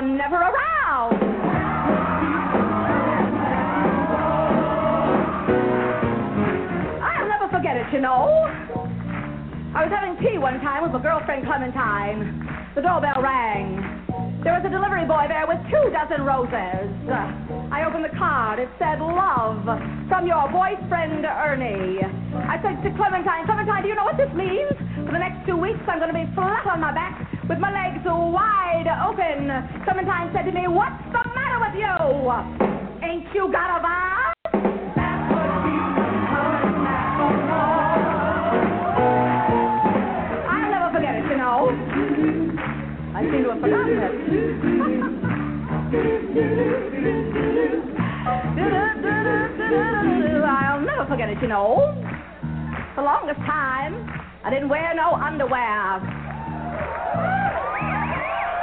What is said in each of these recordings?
are never around. forget it, you know. I was having tea one time with my girlfriend Clementine. The doorbell rang. There was a delivery boy there with two dozen roses. I opened the card. It said, Love, from your boyfriend Ernie. I said to Clementine, Clementine, do you know what this means? For the next two weeks, I'm going to be flat on my back with my legs wide open. Clementine said to me, What's the matter with you? Ain't you got a vibe? I'll never forget it, you know. I seem to have forgotten it. I'll never forget it, you know. For the longest time, I didn't wear no underwear.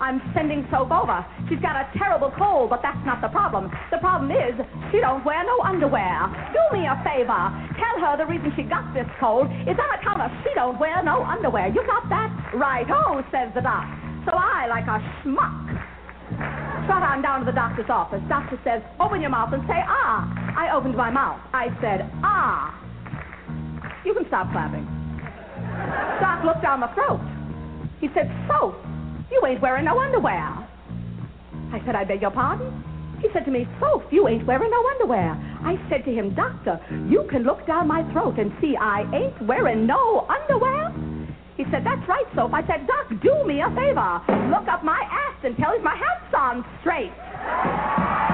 I'm sending soap over. She's got a terrible cold, but that's not the problem. The problem is she don't wear no underwear. Do me a favor. Tell her the reason she got this cold is on account of she don't wear no underwear. You got that? Right, oh, says the doc. So I, like a schmuck, trot on down to the doctor's office. Doctor says, open your mouth and say, ah. I opened my mouth. I said, ah. You can stop clapping. Doc looked down my throat. He said, So, you ain't wearing no underwear. I said, I beg your pardon? He said to me, Soph, you ain't wearing no underwear. I said to him, Doctor, you can look down my throat and see I ain't wearing no underwear. He said, That's right, Soph. I said, Doc, do me a favor. Look up my ass and tell him my hat's on straight.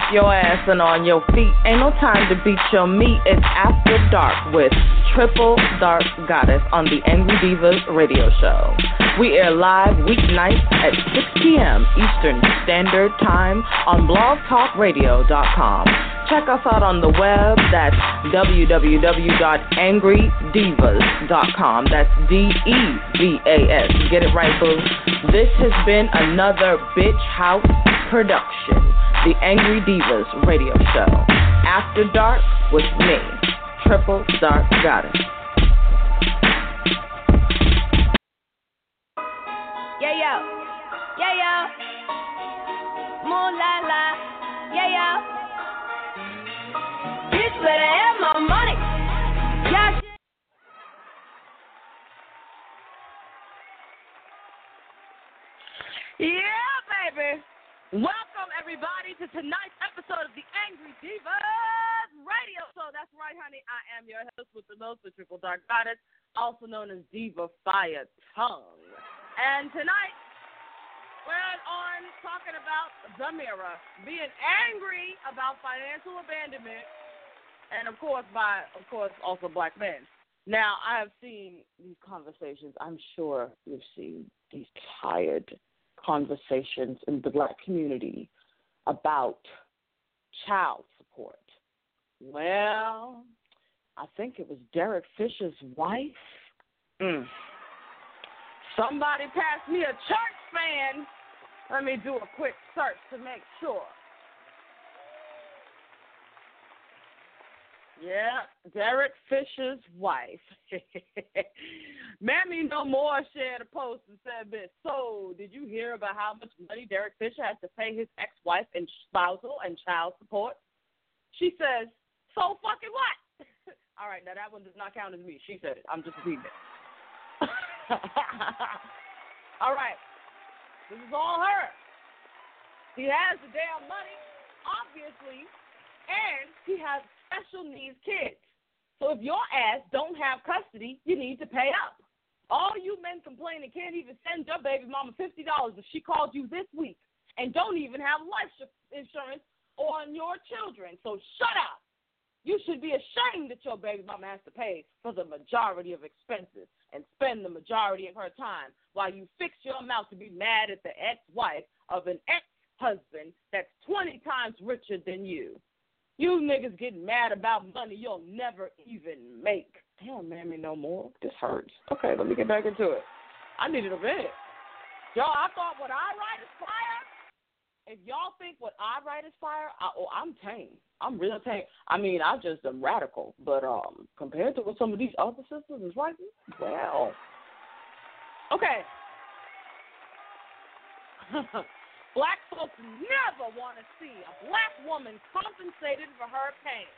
Off your ass and on your feet. Ain't no time to beat your meat. It's After Dark with Triple Dark Goddess on the Angry Devas radio show. We air live weeknights at 6 p.m. Eastern Standard Time on blogtalkradio.com. Check us out on the web. That's www.angrydevas.com. That's D E V A S. Get it right, boo. This has been another Bitch House production the Angry Devas radio show. After Dark with me, Triple Dark Goddess. Yeah, yo. yeah. Moon la la. Yeah, yeah. Bitch better have my money. Yeah. Yeah, baby. Welcome everybody to tonight's episode of the Angry Devas Radio Show. That's right, honey. I am your host with the most, the Triple Dark Goddess, also known as Diva Fire Tongue. And tonight we're on talking about the mirror, being angry about financial abandonment, and of course by of course also black men. Now I have seen these conversations. I'm sure you've seen these tired conversations in the black community about child support. Well, I think it was Derek Fisher's wife. Mm. Somebody passed me a church fan. Let me do a quick search to make sure. Yeah, Derek Fisher's wife. Mammy No More shared a post and said this. So, did you hear about how much money Derek Fisher has to pay his ex wife in spousal and child support? She says, So fucking what? all right, now that one does not count as me. She said it. I'm just repeating it. all right. This is all her. He has the damn money, obviously, and he has special needs kids. So if your ass don't have custody, you need to pay up. All you men complaining can't even send your baby mama fifty dollars if she called you this week, and don't even have life insurance on your children. So shut up. You should be ashamed that your baby mama has to pay for the majority of expenses and spend the majority of her time while you fix your mouth to be mad at the ex-wife of an ex-husband that's 20 times richer than you. You niggas getting mad about money you'll never even make. Damn, mammy, no more. This hurts. Okay, let me get back into it. I needed a vent. Y'all, I thought what I write is fire. If y'all think what I write is fire, I, oh, I'm tame. I'm real tame. I mean, I just am radical. But um, compared to what some of these other sisters is writing, well, okay. Black folks never want to see a black woman compensated for her pain,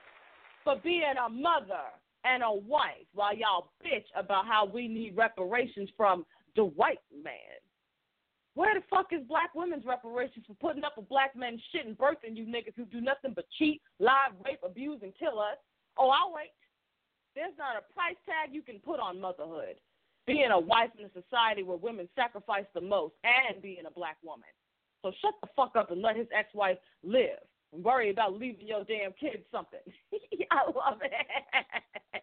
for being a mother and a wife, while y'all bitch about how we need reparations from the white man. Where the fuck is black women's reparations for putting up with black men shit and birthing you niggas who do nothing but cheat, lie, rape, abuse, and kill us? Oh, I'll wait. There's not a price tag you can put on motherhood. Being a wife in a society where women sacrifice the most and being a black woman. So shut the fuck up and let his ex wife live and worry about leaving your damn kids something. I love it.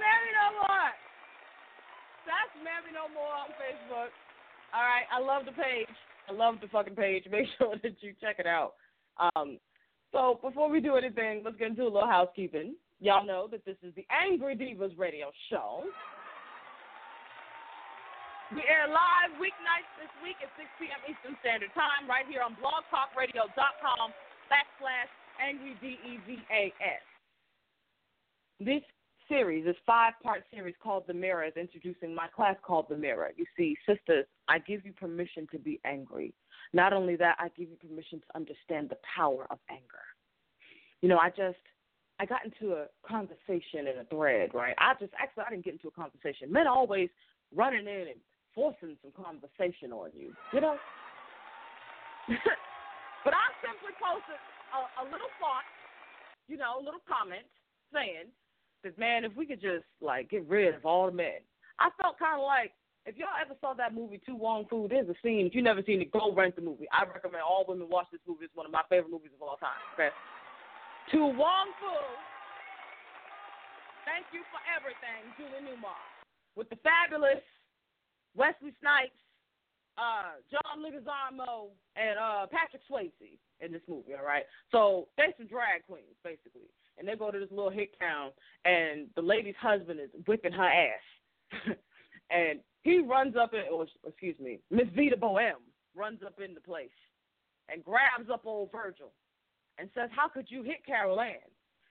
Mammy No More. That's Mammy No More on Facebook. All right, I love the page. I love the fucking page. Make sure that you check it out. Um, so before we do anything, let's get into a little housekeeping. Y'all know that this is the Angry Devas radio show. We air live weeknights this week at 6 p.m. Eastern Standard Time right here on blogtalkradio.com backslash angry D-E-V-A-S. This series, this five-part series called The Mirror, is introducing my class called The Mirror. You see, sisters, I give you permission to be angry. Not only that, I give you permission to understand the power of anger. You know, I just I got into a conversation in a thread, right? I just actually I didn't get into a conversation. Men always running in and forcing some conversation on you, you know? but I simply posted a, a little thought, you know, a little comment saying that, man, if we could just, like, get rid of all the men. I felt kind of like, if y'all ever saw that movie, To Wong Foo, there's a scene, if you never seen it, go rent the movie. I recommend all women watch this movie. It's one of my favorite movies of all time, okay? To Wong Foo, thank you for everything, Julie Newmar. With the fabulous Wesley Snipes, uh, John Leguizamo, and uh, Patrick Swayze in this movie. All right, so they some drag queens basically, and they go to this little hick town, and the lady's husband is whipping her ass, and he runs up in, or excuse me, Miss Vita Boheme runs up in the place and grabs up old Virgil and says, "How could you hit Carol Ann?"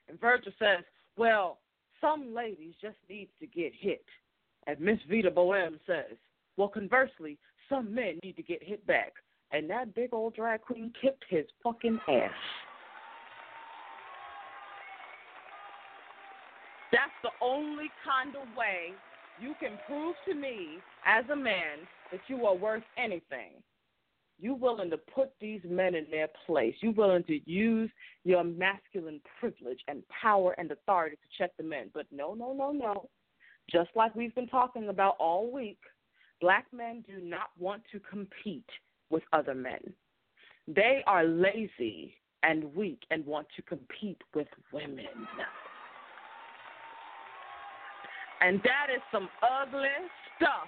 And Virgil says, "Well, some ladies just need to get hit." And Miss Vita Boheme says, well, conversely, some men need to get hit back. And that big old drag queen kicked his fucking ass. That's the only kind of way you can prove to me as a man that you are worth anything. You willing to put these men in their place. You willing to use your masculine privilege and power and authority to check the men. But no, no, no, no. Just like we've been talking about all week, black men do not want to compete with other men. They are lazy and weak and want to compete with women. And that is some ugly stuff,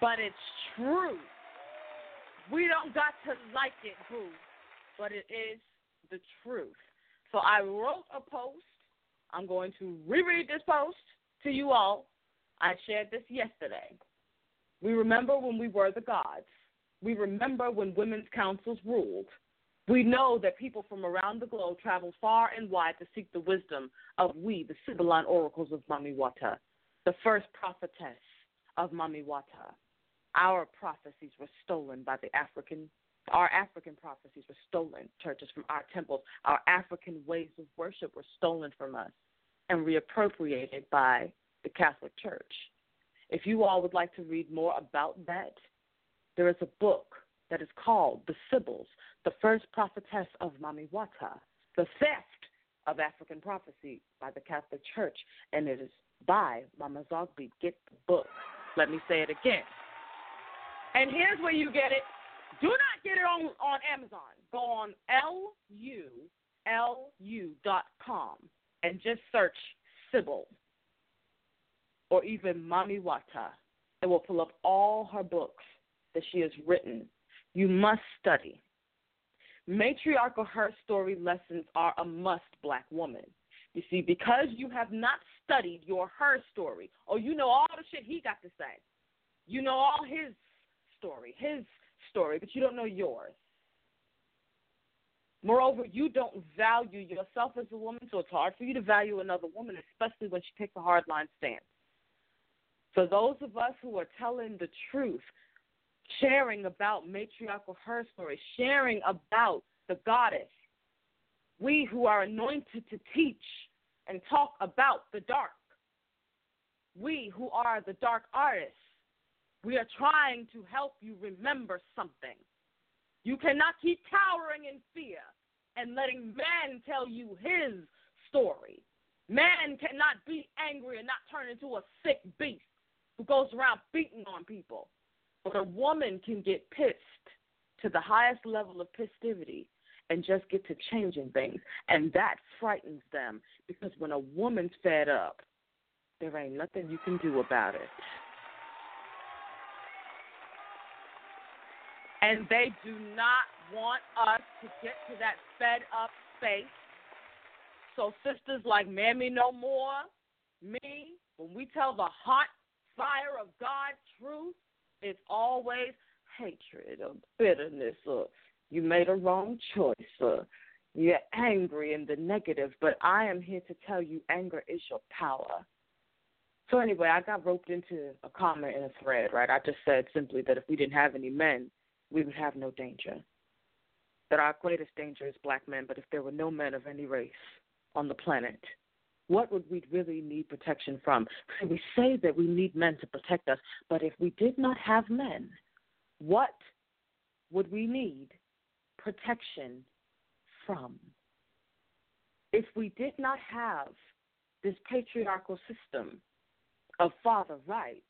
but it's true. We don't got to like it, boo, but it is the truth. So I wrote a post. I'm going to reread this post to you all. I shared this yesterday. We remember when we were the gods. We remember when women's councils ruled. We know that people from around the globe traveled far and wide to seek the wisdom of we, the Sibylline oracles of Mamiwata, the first prophetess of Mamiwata. Our prophecies were stolen by the African, our African prophecies were stolen, churches, from our temples. Our African ways of worship were stolen from us and reappropriated by the Catholic Church. If you all would like to read more about that, there is a book that is called The Sibyls, the first prophetess of Mamiwata, the theft of African prophecy by the Catholic Church, and it is by Mama Zogbé. Get the book. Let me say it again. And here's where you get it. Do not get it on, on Amazon. Go on L-U-L-U dot com and just search Sybil or even Mamiwata. It will pull up all her books that she has written. You must study. Matriarchal her story lessons are a must, black woman. You see, because you have not studied your her story, or you know all the shit he got to say, you know all his story, his story, but you don't know yours. Moreover, you don't value yourself as a woman, so it's hard for you to value another woman, especially when she takes a hard line stance. For those of us who are telling the truth, sharing about matriarchal her story, sharing about the goddess, we who are anointed to teach and talk about the dark, we who are the dark artists, we are trying to help you remember something. You cannot keep cowering in fear and letting man tell you his story. Man cannot be angry and not turn into a sick beast who goes around beating on people. But a woman can get pissed to the highest level of festivity and just get to changing things. And that frightens them because when a woman's fed up, there ain't nothing you can do about it. And they do not want us to get to that fed up space. So, sisters like Mammy No More, me, when we tell the hot fire of God's truth is always hatred or bitterness or you made a wrong choice or you're angry in the negative, but I am here to tell you anger is your power. So anyway, I got roped into a comment in a thread, right? I just said simply that if we didn't have any men, we would have no danger. That our greatest danger is black men, but if there were no men of any race on the planet, what would we really need protection from? We say that we need men to protect us, but if we did not have men, what would we need protection from? If we did not have this patriarchal system of father right,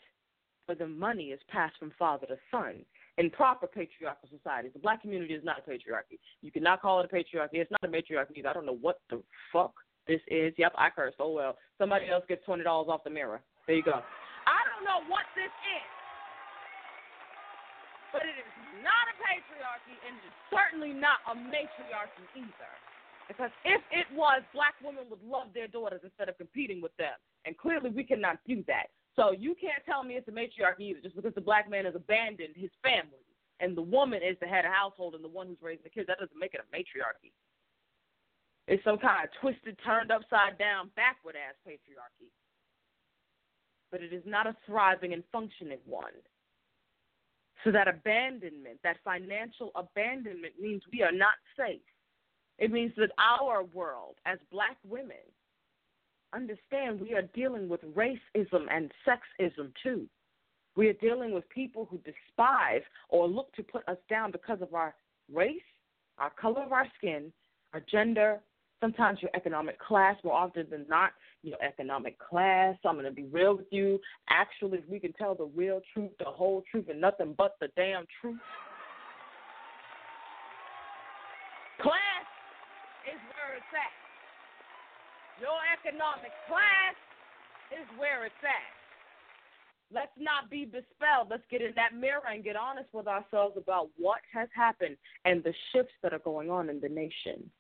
where the money is passed from father to son, in proper patriarchal societies. The black community is not a patriarchy. You cannot call it a patriarchy. It's not a matriarchy. I don't know what the fuck this is. Yep, I cursed. Oh well. Somebody else gets twenty dollars off the mirror. There you go. I don't know what this is. But it is not a patriarchy and it is certainly not a matriarchy either. Because if it was, black women would love their daughters instead of competing with them. And clearly we cannot do that. So you can't tell me it's a matriarchy either, just because the black man has abandoned his family and the woman is the head of household and the one who's raising the kids. That doesn't make it a matriarchy. It's some kind of twisted, turned upside down, backward ass patriarchy. but it is not a thriving and functioning one. So that abandonment, that financial abandonment means we are not safe. It means that our world as black women understand we are dealing with racism and sexism too. We are dealing with people who despise or look to put us down because of our race, our color of our skin, our gender, sometimes your economic class, more often than not, your economic class. I'm going to be real with you. Actually, if we can tell the real truth, the whole truth, and nothing but the damn truth. Class is where it's at. Your economic class is where it's at. Let's not be bespelled. Let's get in that mirror and get honest with ourselves about what has happened and the shifts that are going on in the nation.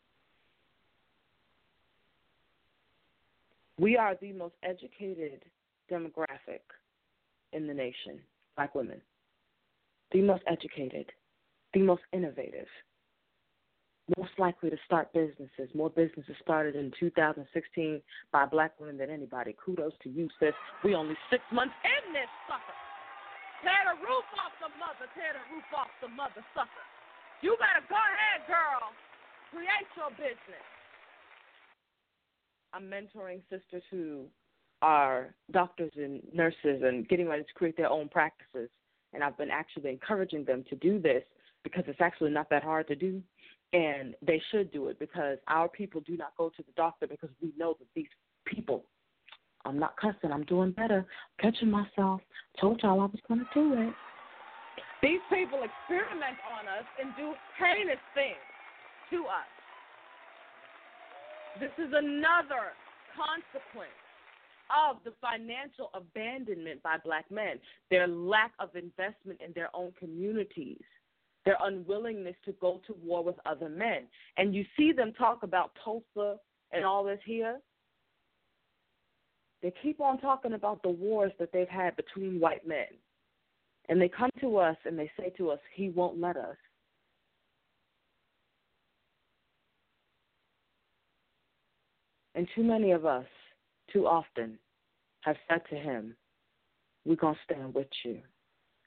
We are the most educated demographic in the nation, black women. The most educated, the most innovative, most likely to start businesses. More businesses started in 2016 by black women than anybody. Kudos to you, sis. We only six months in this sucker. Tear the roof off the mother. Tear the roof off the mother sucker. You better go ahead, girl. Create your business. I'm mentoring sisters who are doctors and nurses and getting ready to create their own practices. And I've been actually encouraging them to do this because it's actually not that hard to do. And they should do it because our people do not go to the doctor because we know that these people, I'm not cussing, I'm doing better, catching myself, told y'all I was going to do it. These people experiment on us and do heinous things to us. This is another consequence of the financial abandonment by black men, their lack of investment in their own communities their unwillingness to go to war with other men. And you see them talk about Tulsa and all this here. They keep on talking about the wars that they've had between white men. And they come to us and they say to us, He won't let us. And too many of us, too often, have said to him, We're going to stand with you,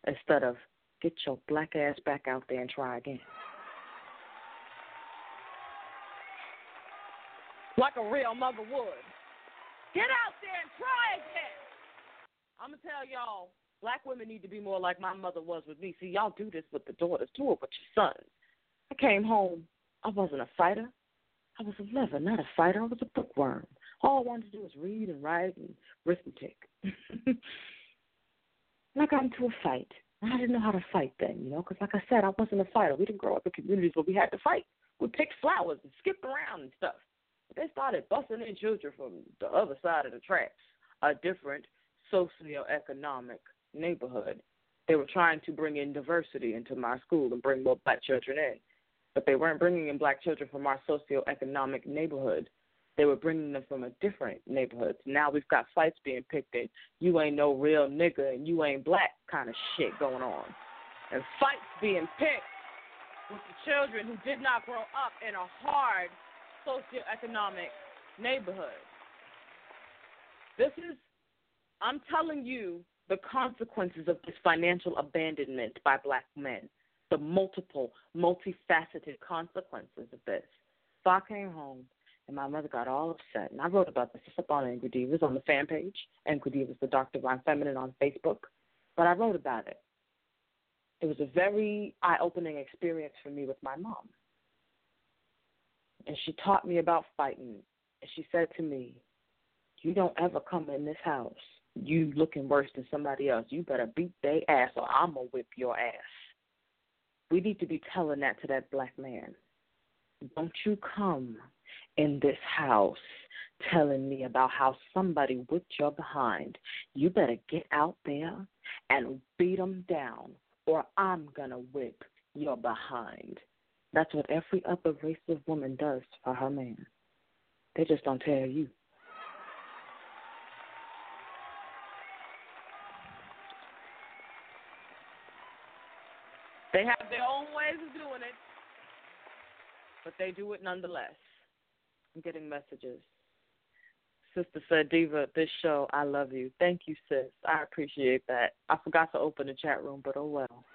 instead of Get your black ass back out there and try again. Like a real mother would. Get out there and try again. I'm going to tell y'all, black women need to be more like my mother was with me. See, y'all do this with the daughters, do it with your sons. I came home. I wasn't a fighter. I was a lover, not a fighter. I was a bookworm. All I wanted to do was read and write and arithmetic. and I got into a fight. I didn't know how to fight then, you know, because like I said, I wasn't a fighter. We didn't grow up in communities where we had to fight. We picked flowers and skipped around and stuff. They started busting in children from the other side of the tracks, a different socioeconomic neighborhood. They were trying to bring in diversity into my school and bring more black children in, but they weren't bringing in black children from our socioeconomic neighborhood. They were bringing them from a different neighborhood. Now we've got fights being picked in. You ain't no real nigga and you ain't black kind of shit going on. And fights being picked with the children who did not grow up in a hard socioeconomic neighborhood. This is, I'm telling you, the consequences of this financial abandonment by black men, the multiple, multifaceted consequences of this. So I came home and my mother got all upset. And I wrote about this. It's up on Angry Devas on the fan page. Angry Devas, the Dark Divine Feminine on Facebook. But I wrote about it. It was a very eye opening experience for me with my mom. And she taught me about fighting. And she said to me, You don't ever come in this house you looking worse than somebody else. You better beat their ass or I'm going to whip your ass. We need to be telling that to that black man. Don't you come in this house telling me about how somebody whipped your behind. You better get out there and beat them down, or I'm going to whip your behind. That's what every other race of woman does for her man. They just don't tell you. They have their own ways of doing it, but they do it nonetheless. I'm getting messages. Sister said, Diva, this show, I love you. Thank you, sis. I appreciate that. I forgot to open the chat room, but oh well.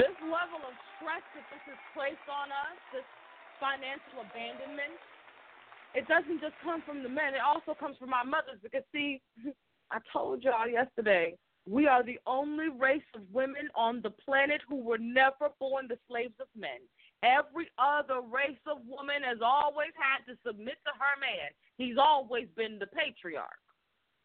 This level of stress that this is placed on us, this financial abandonment, it doesn't just come from the men, it also comes from our mothers. Because, see, I told y'all yesterday, we are the only race of women on the planet who were never born the slaves of men. Every other race of woman has always had to submit to her man. He's always been the patriarch.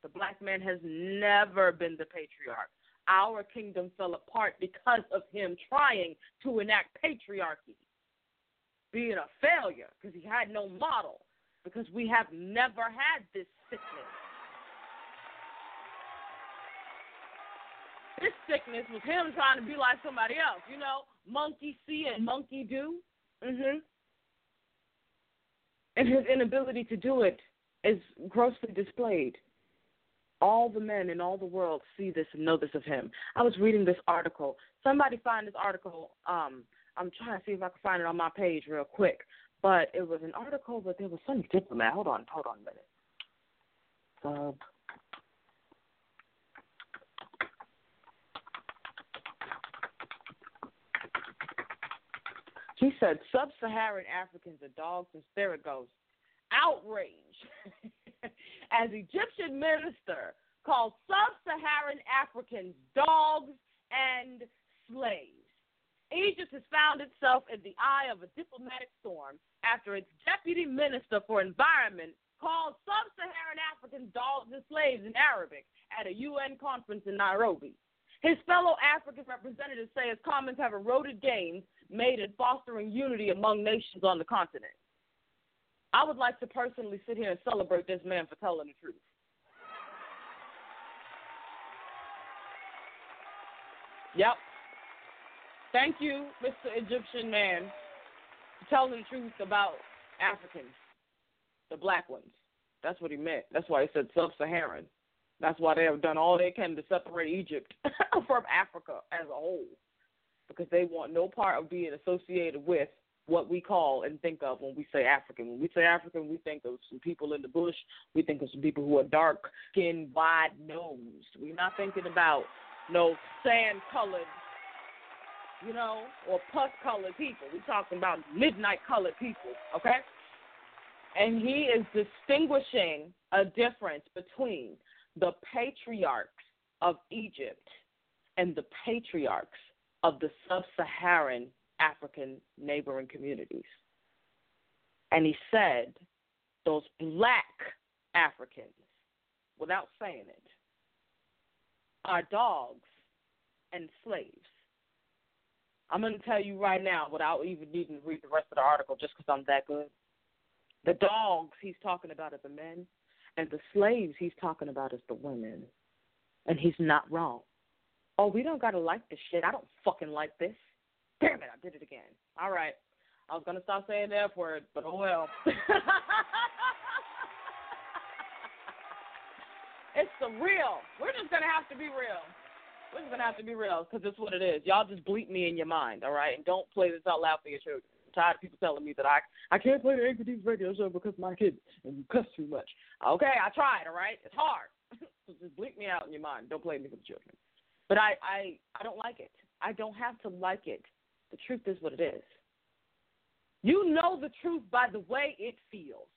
The black man has never been the patriarch. Our kingdom fell apart because of him trying to enact patriarchy, being a failure because he had no model, because we have never had this sickness. This sickness was him trying to be like somebody else, you know, monkey see and monkey do. Mhm. And his inability to do it is grossly displayed. All the men in all the world see this and know this of him. I was reading this article. Somebody find this article. Um, I'm trying to see if I can find it on my page real quick. But it was an article, but there was some diplomat. Hold on, hold on a minute. Sub He said sub Saharan Africans are dogs and spirit. Outrage as Egyptian minister called sub Saharan Africans dogs and slaves. Egypt has found itself in the eye of a diplomatic storm after its deputy minister for environment called sub Saharan Africans dogs and slaves in Arabic at a UN conference in Nairobi. His fellow African representatives say his comments have eroded gains made in fostering unity among nations on the continent. I would like to personally sit here and celebrate this man for telling the truth. Yep. Thank you, Mr. Egyptian man, for telling the truth about Africans, the black ones. That's what he meant. That's why he said sub Saharan. That's why they have done all they can to separate Egypt from Africa as a whole, because they want no part of being associated with what we call and think of when we say African. When we say African, we think of some people in the bush. We think of some people who are dark skinned, wide nosed. We're not thinking about no sand colored, you know, or pus colored people. We're talking about midnight colored people, okay? And he is distinguishing a difference between the patriarchs of Egypt and the patriarchs of the sub Saharan African neighboring communities. And he said, those black Africans, without saying it, are dogs and slaves. I'm going to tell you right now, without even needing to read the rest of the article, just because I'm that good. The dogs he's talking about are the men, and the slaves he's talking about is the women. And he's not wrong. Oh, we don't gotta like this shit. I don't fucking like this. Damn it, I did it again. All right. I was gonna stop saying the F word, but oh well. it's the real. We're just gonna have to be real. We're just gonna have to be real because it's what it is. Y'all just bleep me in your mind, all right? And don't play this out loud for your children tired of people telling me that I I can't play the Angry Devas radio show because my kids and cuss too much. Okay, I tried. All right, it's hard. so just bleep me out in your mind. Don't play me for the children. But I I I don't like it. I don't have to like it. The truth is what it is. You know the truth by the way it feels.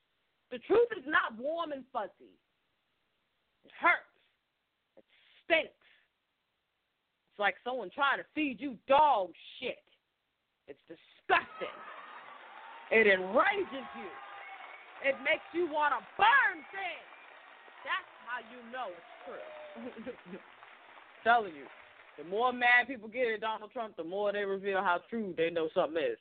The truth is not warm and fuzzy. It hurts. It stinks. It's like someone trying to feed you dog shit. It's disgusting. It enrages you. It makes you want to burn things. That's how you know it's true. Telling you. The more mad people get at Donald Trump, the more they reveal how true they know something is.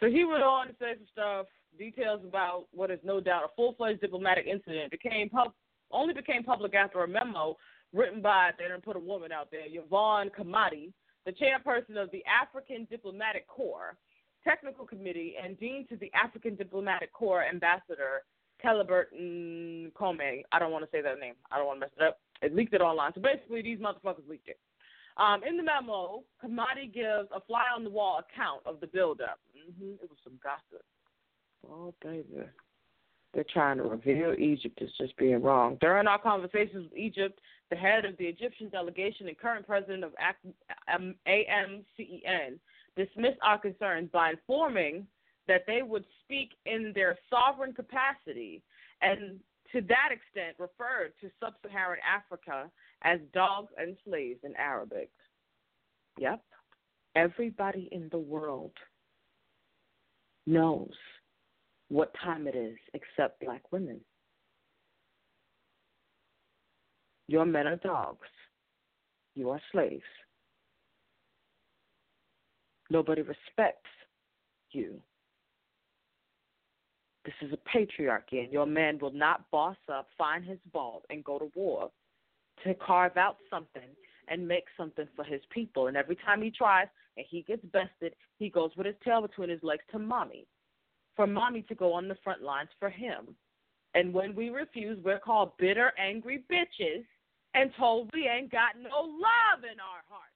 So he went on to say some stuff, details about what is no doubt a full fledged diplomatic incident became pub- only became public after a memo written by they didn't put a woman out there, Yvonne Khamati, the chairperson of the African Diplomatic Corps Technical Committee and dean to the African Diplomatic Corps Ambassador Telebert Nkome. I don't want to say that name. I don't want to mess it up. It leaked it online. So basically, these motherfuckers leaked it. Um, in the memo, Khamati gives a fly on the wall account of the buildup. Mm-hmm. It was some gossip. Oh, baby. They're trying to reveal Egypt as just being wrong. During our conversations with Egypt, the head of the Egyptian delegation and current president of AMCEN dismissed our concerns by informing that they would speak in their sovereign capacity and to that extent referred to sub Saharan Africa as dogs and slaves in Arabic. Yep. Everybody in the world knows what time it is except black women. Your men are dogs. You are slaves. Nobody respects you. This is a patriarchy, and your man will not boss up, find his ball, and go to war to carve out something and make something for his people. And every time he tries and he gets bested, he goes with his tail between his legs to mommy, for mommy to go on the front lines for him. And when we refuse, we're called bitter, angry bitches and told we ain't got no love in our hearts.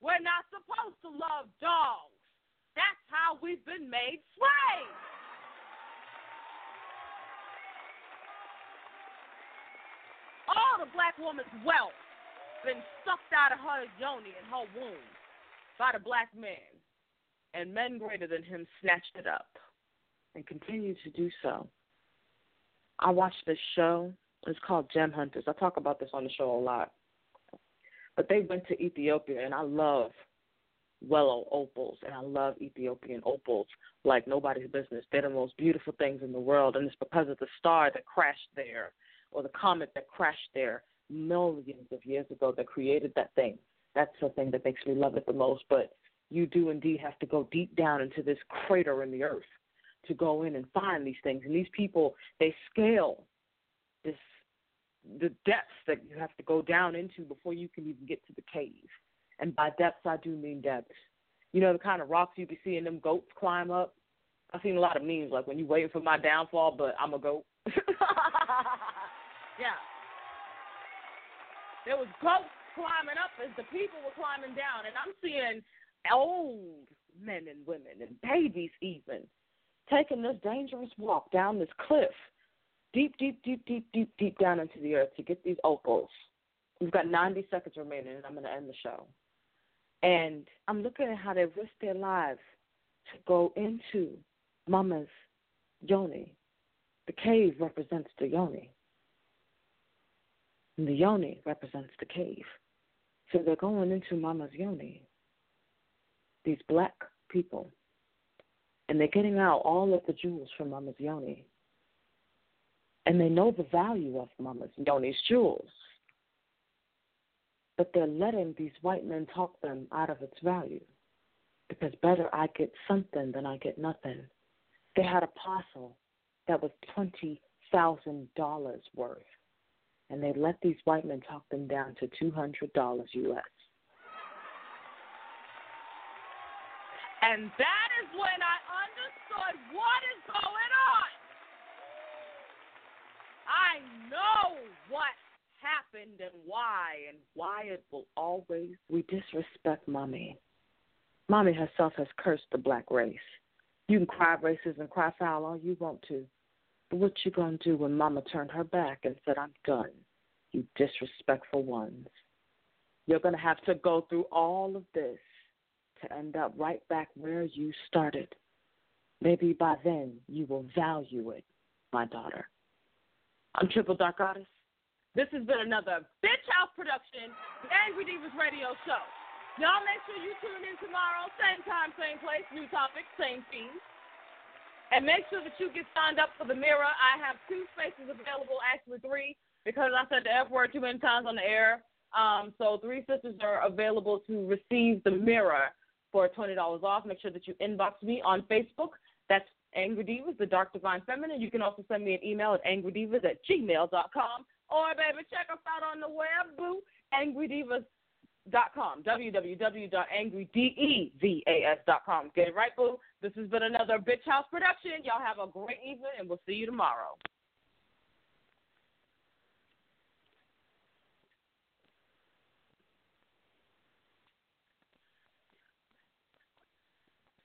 We're not supposed to love dogs. That's how we've been made slaves. Black woman's wealth been sucked out of her yoni and her womb by the black man, and men greater than him snatched it up and continue to do so. I watched this show. It's called Gem Hunters. I talk about this on the show a lot. But they went to Ethiopia, and I love Wello opals, and I love Ethiopian opals like nobody's business. They're the most beautiful things in the world, and it's because of the star that crashed there or the comet that crashed there millions of years ago that created that thing. That's the thing that makes me love it the most. But you do indeed have to go deep down into this crater in the earth to go in and find these things. And these people, they scale this the depths that you have to go down into before you can even get to the cave. And by depths, I do mean depths. You know the kind of rocks you be seeing them goats climb up. I've seen a lot of memes like when you waiting for my downfall, but I'm a goat. Yeah. There was goats climbing up as the people were climbing down, and I'm seeing old men and women and babies even taking this dangerous walk down this cliff, deep, deep, deep, deep, deep, deep down into the earth to get these opals. We've got 90 seconds remaining, and I'm going to end the show. And I'm looking at how they risk their lives to go into Mama's yoni. The cave represents the yoni. And the yoni represents the cave. So they're going into Mama's yoni, these black people, and they're getting out all of the jewels from Mama's yoni. And they know the value of Mama's yoni's jewels. But they're letting these white men talk them out of its value. Because better I get something than I get nothing. They had a parcel that was $20,000 worth and they let these white men talk them down to $200 US. And that is when I understood what is going on. I know what happened and why, and why it will always. We disrespect mommy. Mommy herself has cursed the black race. You can cry racism, cry foul all you want to. What you gonna do when Mama turned her back and said, "I'm done"? You disrespectful ones. You're gonna have to go through all of this to end up right back where you started. Maybe by then you will value it, my daughter. I'm Triple Dark Goddess. This has been another Bitch House production, Angry Devas Radio Show. Y'all make sure you tune in tomorrow, same time, same place, new topic, same feed. And make sure that you get signed up for the mirror. I have two spaces available, actually three, because I said the F word too many times on the air. Um, so three sisters are available to receive the mirror for twenty dollars off. Make sure that you inbox me on Facebook. That's Angry Devas, the Dark Divine Feminine. You can also send me an email at angrydevas at gmail.com. Or, baby, check us out on the web, boo, angrydevas.com com www.angrydevas.com. Get it right, boo. This has been another Bitch House production. Y'all have a great evening, and we'll see you tomorrow.